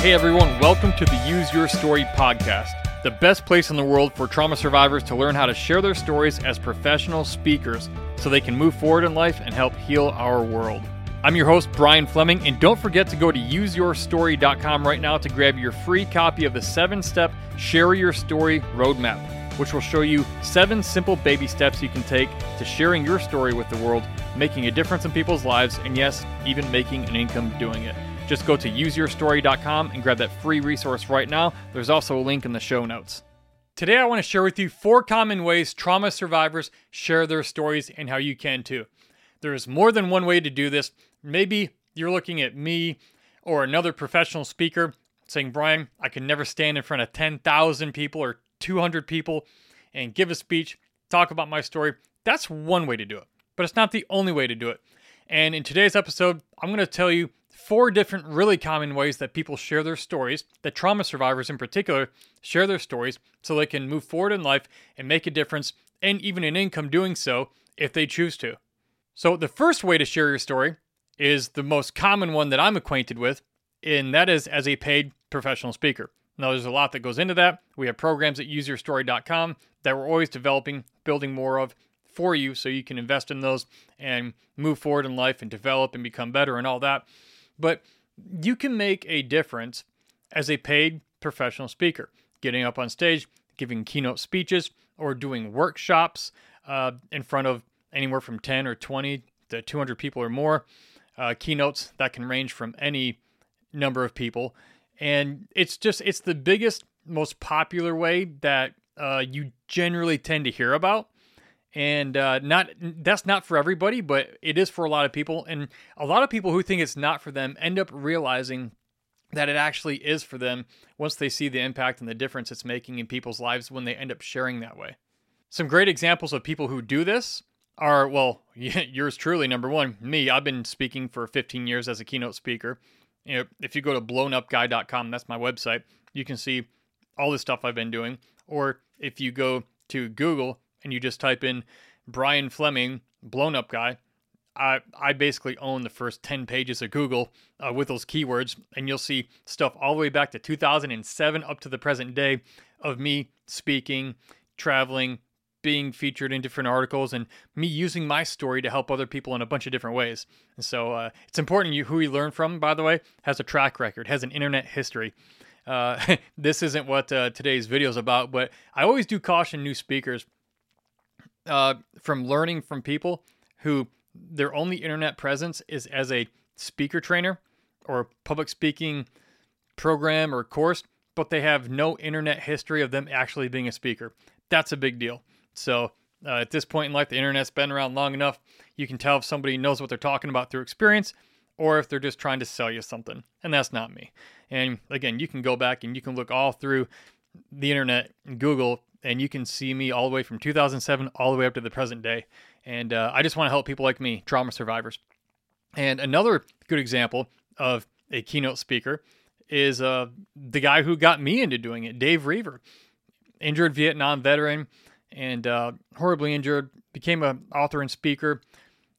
Hey everyone, welcome to the Use Your Story podcast, the best place in the world for trauma survivors to learn how to share their stories as professional speakers so they can move forward in life and help heal our world. I'm your host, Brian Fleming, and don't forget to go to useyourstory.com right now to grab your free copy of the seven step Share Your Story Roadmap, which will show you seven simple baby steps you can take to sharing your story with the world, making a difference in people's lives, and yes, even making an income doing it. Just go to useyourstory.com and grab that free resource right now. There's also a link in the show notes. Today, I want to share with you four common ways trauma survivors share their stories and how you can too. There's more than one way to do this. Maybe you're looking at me or another professional speaker saying, Brian, I can never stand in front of 10,000 people or 200 people and give a speech, talk about my story. That's one way to do it, but it's not the only way to do it. And in today's episode, I'm going to tell you four different really common ways that people share their stories, that trauma survivors in particular share their stories so they can move forward in life and make a difference and even an income doing so if they choose to. So, the first way to share your story is the most common one that I'm acquainted with, and that is as a paid professional speaker. Now, there's a lot that goes into that. We have programs at useyourstory.com that we're always developing, building more of for you so you can invest in those and move forward in life and develop and become better and all that. But you can make a difference as a paid professional speaker, getting up on stage, giving keynote speeches, or doing workshops uh, in front of anywhere from 10 or 20 to 200 people or more. Uh, keynotes that can range from any number of people. And it's just, it's the biggest, most popular way that uh, you generally tend to hear about and uh, not that's not for everybody, but it is for a lot of people. And a lot of people who think it's not for them end up realizing that it actually is for them once they see the impact and the difference it's making in people's lives when they end up sharing that way. Some great examples of people who do this are well, yours truly, number one, me. I've been speaking for 15 years as a keynote speaker. You know, if you go to blownupguy.com, that's my website, you can see all the stuff I've been doing. Or if you go to Google and you just type in Brian Fleming, blown up guy, I, I basically own the first 10 pages of Google uh, with those keywords, and you'll see stuff all the way back to 2007 up to the present day of me speaking, traveling, being featured in different articles, and me using my story to help other people in a bunch of different ways. And so uh, it's important you, who you learn from, by the way, has a track record, has an internet history. Uh, this isn't what uh, today's video is about, but I always do caution new speakers uh, from learning from people who their only internet presence is as a speaker trainer or public speaking program or course, but they have no internet history of them actually being a speaker. That's a big deal. So, uh, at this point in life, the internet's been around long enough. You can tell if somebody knows what they're talking about through experience or if they're just trying to sell you something. And that's not me. And again, you can go back and you can look all through the internet and Google and you can see me all the way from 2007 all the way up to the present day. And uh, I just want to help people like me, trauma survivors. And another good example of a keynote speaker is uh, the guy who got me into doing it, Dave Roever, injured Vietnam veteran and uh, horribly injured, became an author and speaker.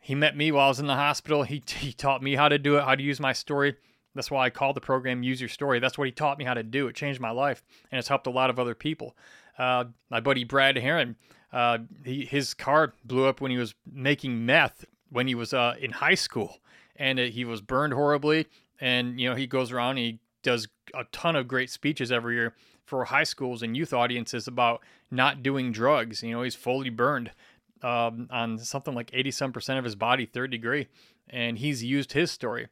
He met me while I was in the hospital. He, he taught me how to do it, how to use my story. That's why I call the program Use Your Story. That's what he taught me how to do. It changed my life and it's helped a lot of other people. Uh, my buddy Brad Heron, uh, he, his car blew up when he was making meth when he was uh, in high school, and he was burned horribly. And you know he goes around, he does a ton of great speeches every year for high schools and youth audiences about not doing drugs. You know he's fully burned um, on something like 80 some percent of his body, third degree, and he's used his story.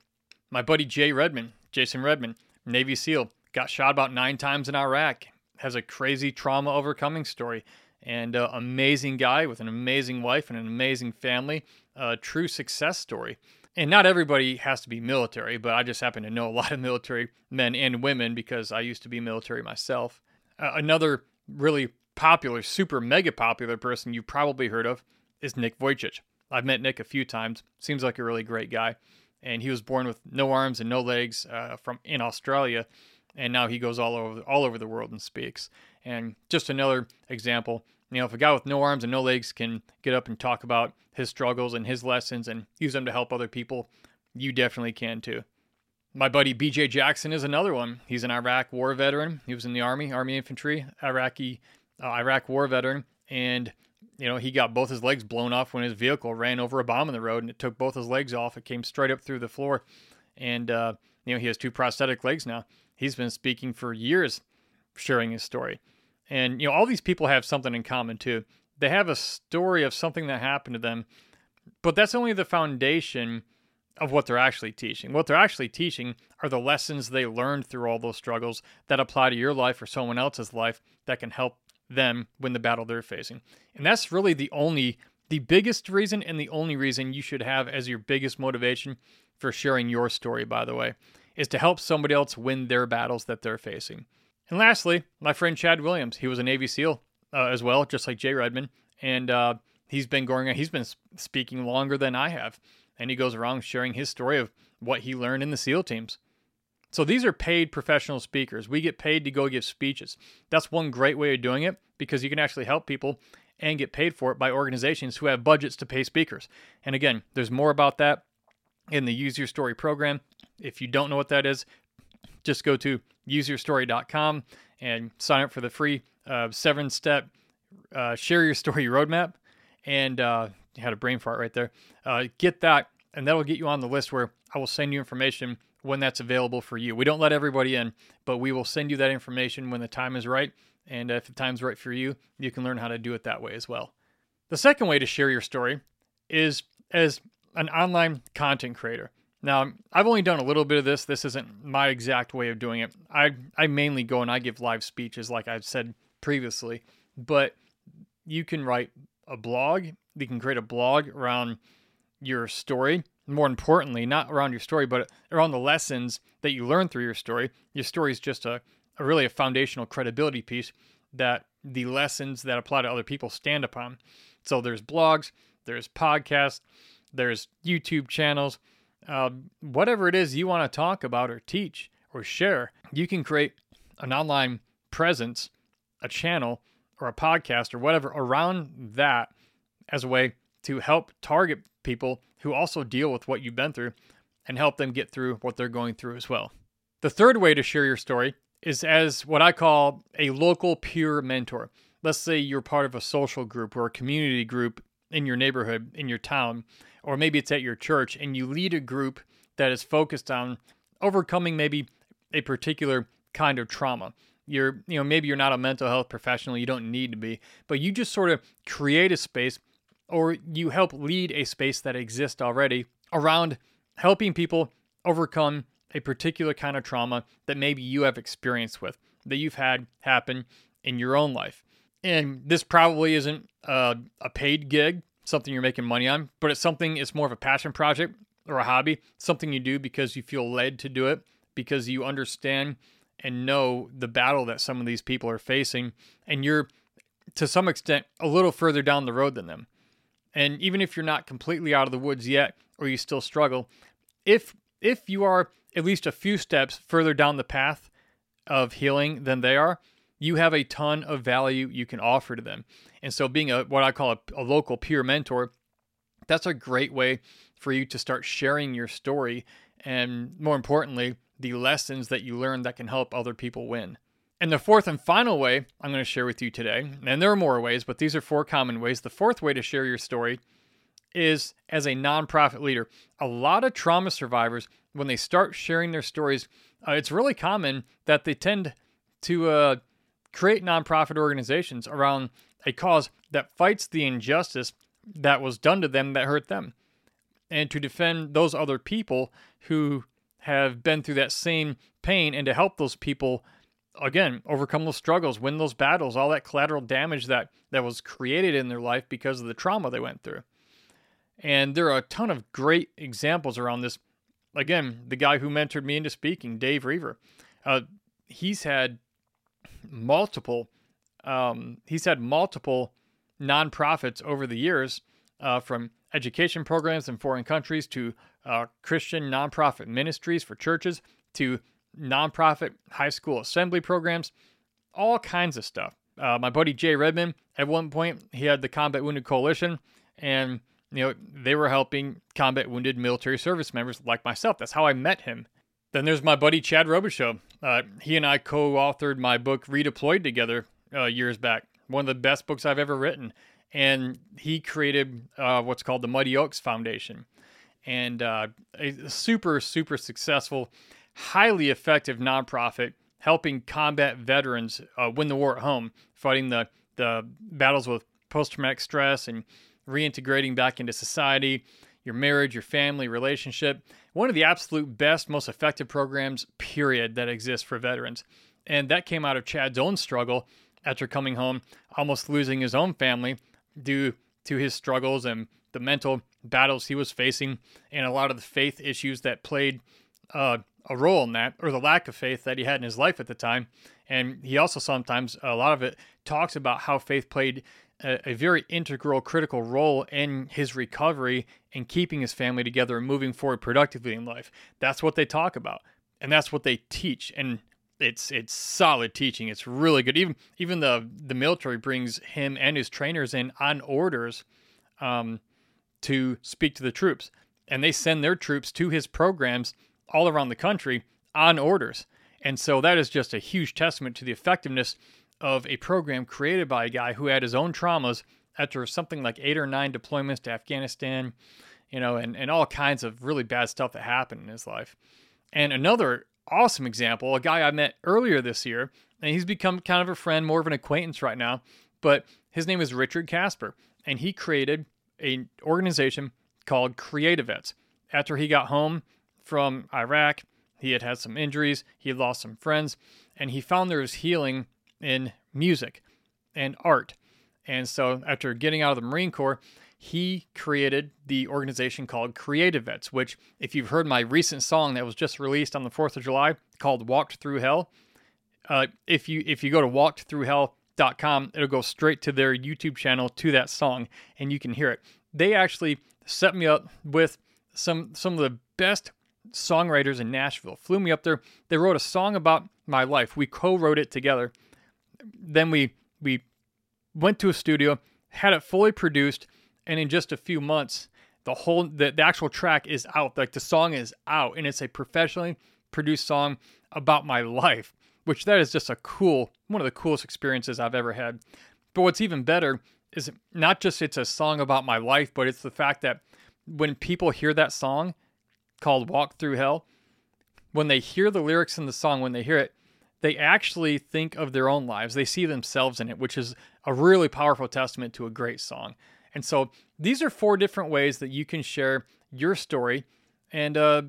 My buddy Jay Redman, Jason Redman, Navy SEAL, got shot about nine times in Iraq has a crazy trauma overcoming story and uh, amazing guy with an amazing wife and an amazing family, a true success story. And not everybody has to be military, but I just happen to know a lot of military men and women because I used to be military myself. Uh, another really popular, super mega popular person you've probably heard of is Nick Vujicic. I've met Nick a few times. Seems like a really great guy. And he was born with no arms and no legs uh, from in Australia and now he goes all over all over the world and speaks. And just another example, you know, if a guy with no arms and no legs can get up and talk about his struggles and his lessons and use them to help other people, you definitely can too. My buddy BJ Jackson is another one. He's an Iraq war veteran. He was in the Army, Army infantry, Iraqi, uh, Iraq war veteran. And, you know, he got both his legs blown off when his vehicle ran over a bomb in the road and it took both his legs off. It came straight up through the floor. And, uh, you know, he has two prosthetic legs now. He's been speaking for years, sharing his story. And, you know, all these people have something in common too. They have a story of something that happened to them, but that's only the foundation of what they're actually teaching. What they're actually teaching are the lessons they learned through all those struggles that apply to your life or someone else's life that can help them win the battle they're facing. And that's really the only, the biggest reason and the only reason you should have as your biggest motivation for sharing your story, by the way, is to help somebody else win their battles that they're facing. And lastly, my friend Chad Williams. He was a Navy SEAL uh, as well, just like Jay Redman. And uh, he's been going, he's been speaking longer than I have and he goes around sharing his story of what he learned in the SEAL teams. So these are paid professional speakers. We get paid to go give speeches. That's one great way of doing it because you can actually help people and get paid for it by organizations who have budgets to pay speakers. And again, there's more about that in the Use Your Story program. If you don't know what that is, just go to useyourstory.com and sign up for the free uh, seven step uh, share your story roadmap. And uh, had a brain fart right there. Uh, get that, and that'll get you on the list where I will send you information when that's available for you. We don't let everybody in, but we will send you that information when the time is right. And if the time's right for you, you can learn how to do it that way as well. The second way to share your story is as an online content creator. Now, I've only done a little bit of this. This isn't my exact way of doing it. I, I mainly go and I give live speeches, like I've said previously, but you can write a blog you can create a blog around your story. More importantly, not around your story, but around the lessons that you learn through your story. Your story is just a, a really a foundational credibility piece that the lessons that apply to other people stand upon. So there's blogs, there's podcasts, there's YouTube channels, uh, whatever it is you want to talk about or teach or share, you can create an online presence, a channel, or a podcast or whatever around that as a way to help target people who also deal with what you've been through and help them get through what they're going through as well. The third way to share your story is as what I call a local peer mentor. Let's say you're part of a social group or a community group in your neighborhood, in your town, or maybe it's at your church, and you lead a group that is focused on overcoming maybe a particular kind of trauma. You're, you know, maybe you're not a mental health professional, you don't need to be, but you just sort of create a space or you help lead a space that exists already around helping people overcome a particular kind of trauma that maybe you have experienced with, that you've had happen in your own life. And this probably isn't a, a paid gig, something you're making money on, but it's something, it's more of a passion project or a hobby, something you do because you feel led to do it, because you understand and know the battle that some of these people are facing. And you're, to some extent, a little further down the road than them. And even if you're not completely out of the woods yet or you still struggle, if if you are at least a few steps further down the path of healing than they are, you have a ton of value you can offer to them. And so being a what I call a, a local peer mentor, that's a great way for you to start sharing your story and more importantly, the lessons that you learn that can help other people win. And the fourth and final way I'm going to share with you today, and there are more ways, but these are four common ways. The fourth way to share your story is as a nonprofit leader. A lot of trauma survivors, when they start sharing their stories, uh, it's really common that they tend to uh, create nonprofit organizations around a cause that fights the injustice that was done to them that hurt them, and to defend those other people who have been through that same pain and to help those people again overcome those struggles win those battles all that collateral damage that that was created in their life because of the trauma they went through. And there are a ton of great examples around this. Again the guy who mentored me into speaking Dave Roever uh, he's had multiple um, he's had multiple nonprofits over the years uh, from education programs in foreign countries to uh, christian nonprofit ministries for churches to nonprofit high school assembly programs, all kinds of stuff. Uh, my buddy Jay Redman, at one point, he had the Combat Wounded Coalition, and you know they were helping combat wounded military service members like myself. That's how I met him. Then there's my buddy Chad Robichaux. Uh, he and I co authored my book Redeployed together uh, years back. One of the best books I've ever written. And he created uh, what's called the Mighty Oaks Foundation. And uh, a super, super successful, highly effective nonprofit helping combat veterans uh, win the war at home, fighting the, the battles with post traumatic stress and reintegrating back into society, your marriage, your family, relationship. One of the absolute best, most effective programs, period, that exists for veterans. And that came out of Chad's own struggle after coming home, almost losing his own family due to his struggles and the mental battles he was facing, and a lot of the faith issues that played uh, a role in that, or the lack of faith that he had in his life at the time. And he also sometimes, a lot of it talks about how faith played a, a very integral, critical role in his recovery and keeping his family together and moving forward productively in life. That's what they talk about, and that's what they teach. And it's it's solid teaching. It's really good. Even even the the military brings him and his trainers in on orders um, to speak to the troops, and they send their troops to his programs all around the country on orders. And so that is just a huge testament to the effectiveness of a program created by a guy who had his own traumas after something like eight or nine deployments to Afghanistan, you know, and, and all kinds of really bad stuff that happened in his life. And another awesome example, a guy I met earlier this year, and he's become kind of a friend, more of an acquaintance right now, but his name is Richard Casper, and he created an organization called Creativets. After he got home from Iraq, he had had some injuries, he lost some friends, and he found there was healing in music and art. And so, after getting out of the Marine Corps, he created the organization called CreatiVets, which, if you've heard my recent song that was just released on the 4th of July called Walked Through Hell, uh, if you if you go to walkedthroughhell.com, it'll go straight to their YouTube channel to that song, and you can hear it. They actually set me up with some some of the best songwriters in Nashville. Flew me up there. They wrote a song about my life. We co-wrote it together then we we went to a studio, had it fully produced, and in just a few months, the whole the, the actual track is out. Like the song is out, and it's a professionally produced song about my life, which that is just a cool one of the coolest experiences I've ever had. But what's even better is not just it's a song about my life, but it's the fact that when people hear that song called Walk Through Hell, when they hear the lyrics in the song, when they hear it, they actually think of their own lives. They see themselves in it, which is a really powerful testament to a great song. And so these are four different ways that you can share your story and uh,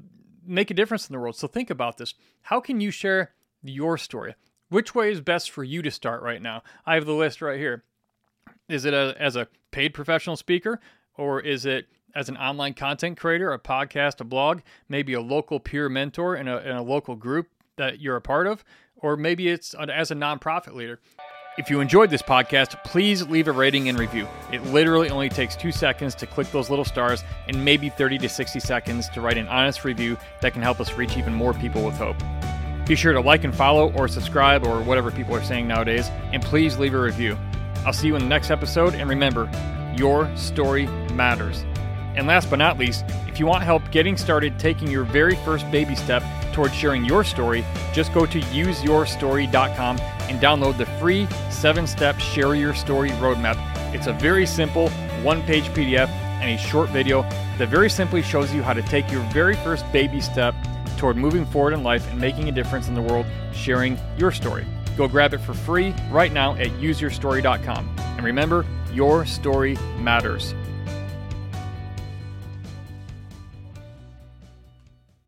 make a difference in the world. So think about this. How can you share your story? Which way is best for you to start right now? I have the list right here. Is it a, as a paid professional speaker or is it as an online content creator, a podcast, a blog, maybe a local peer mentor in a, in a local group that you're a part of? Or maybe it's as a nonprofit leader. If you enjoyed this podcast, please leave a rating and review. It literally only takes two seconds to click those little stars and maybe 30 to 60 seconds to write an honest review that can help us reach even more people with hope. Be sure to like and follow or subscribe or whatever people are saying nowadays, and please leave a review. I'll see you in the next episode, and remember, your story matters. And last but not least, if you want help getting started taking your very first baby step towards sharing your story, just go to useyourstory.com and download the free seven step Share Your Story roadmap. It's a very simple one page PDF and a short video that very simply shows you how to take your very first baby step toward moving forward in life and making a difference in the world, sharing your story. Go grab it for free right now at useyourstory.com. And remember, your story matters.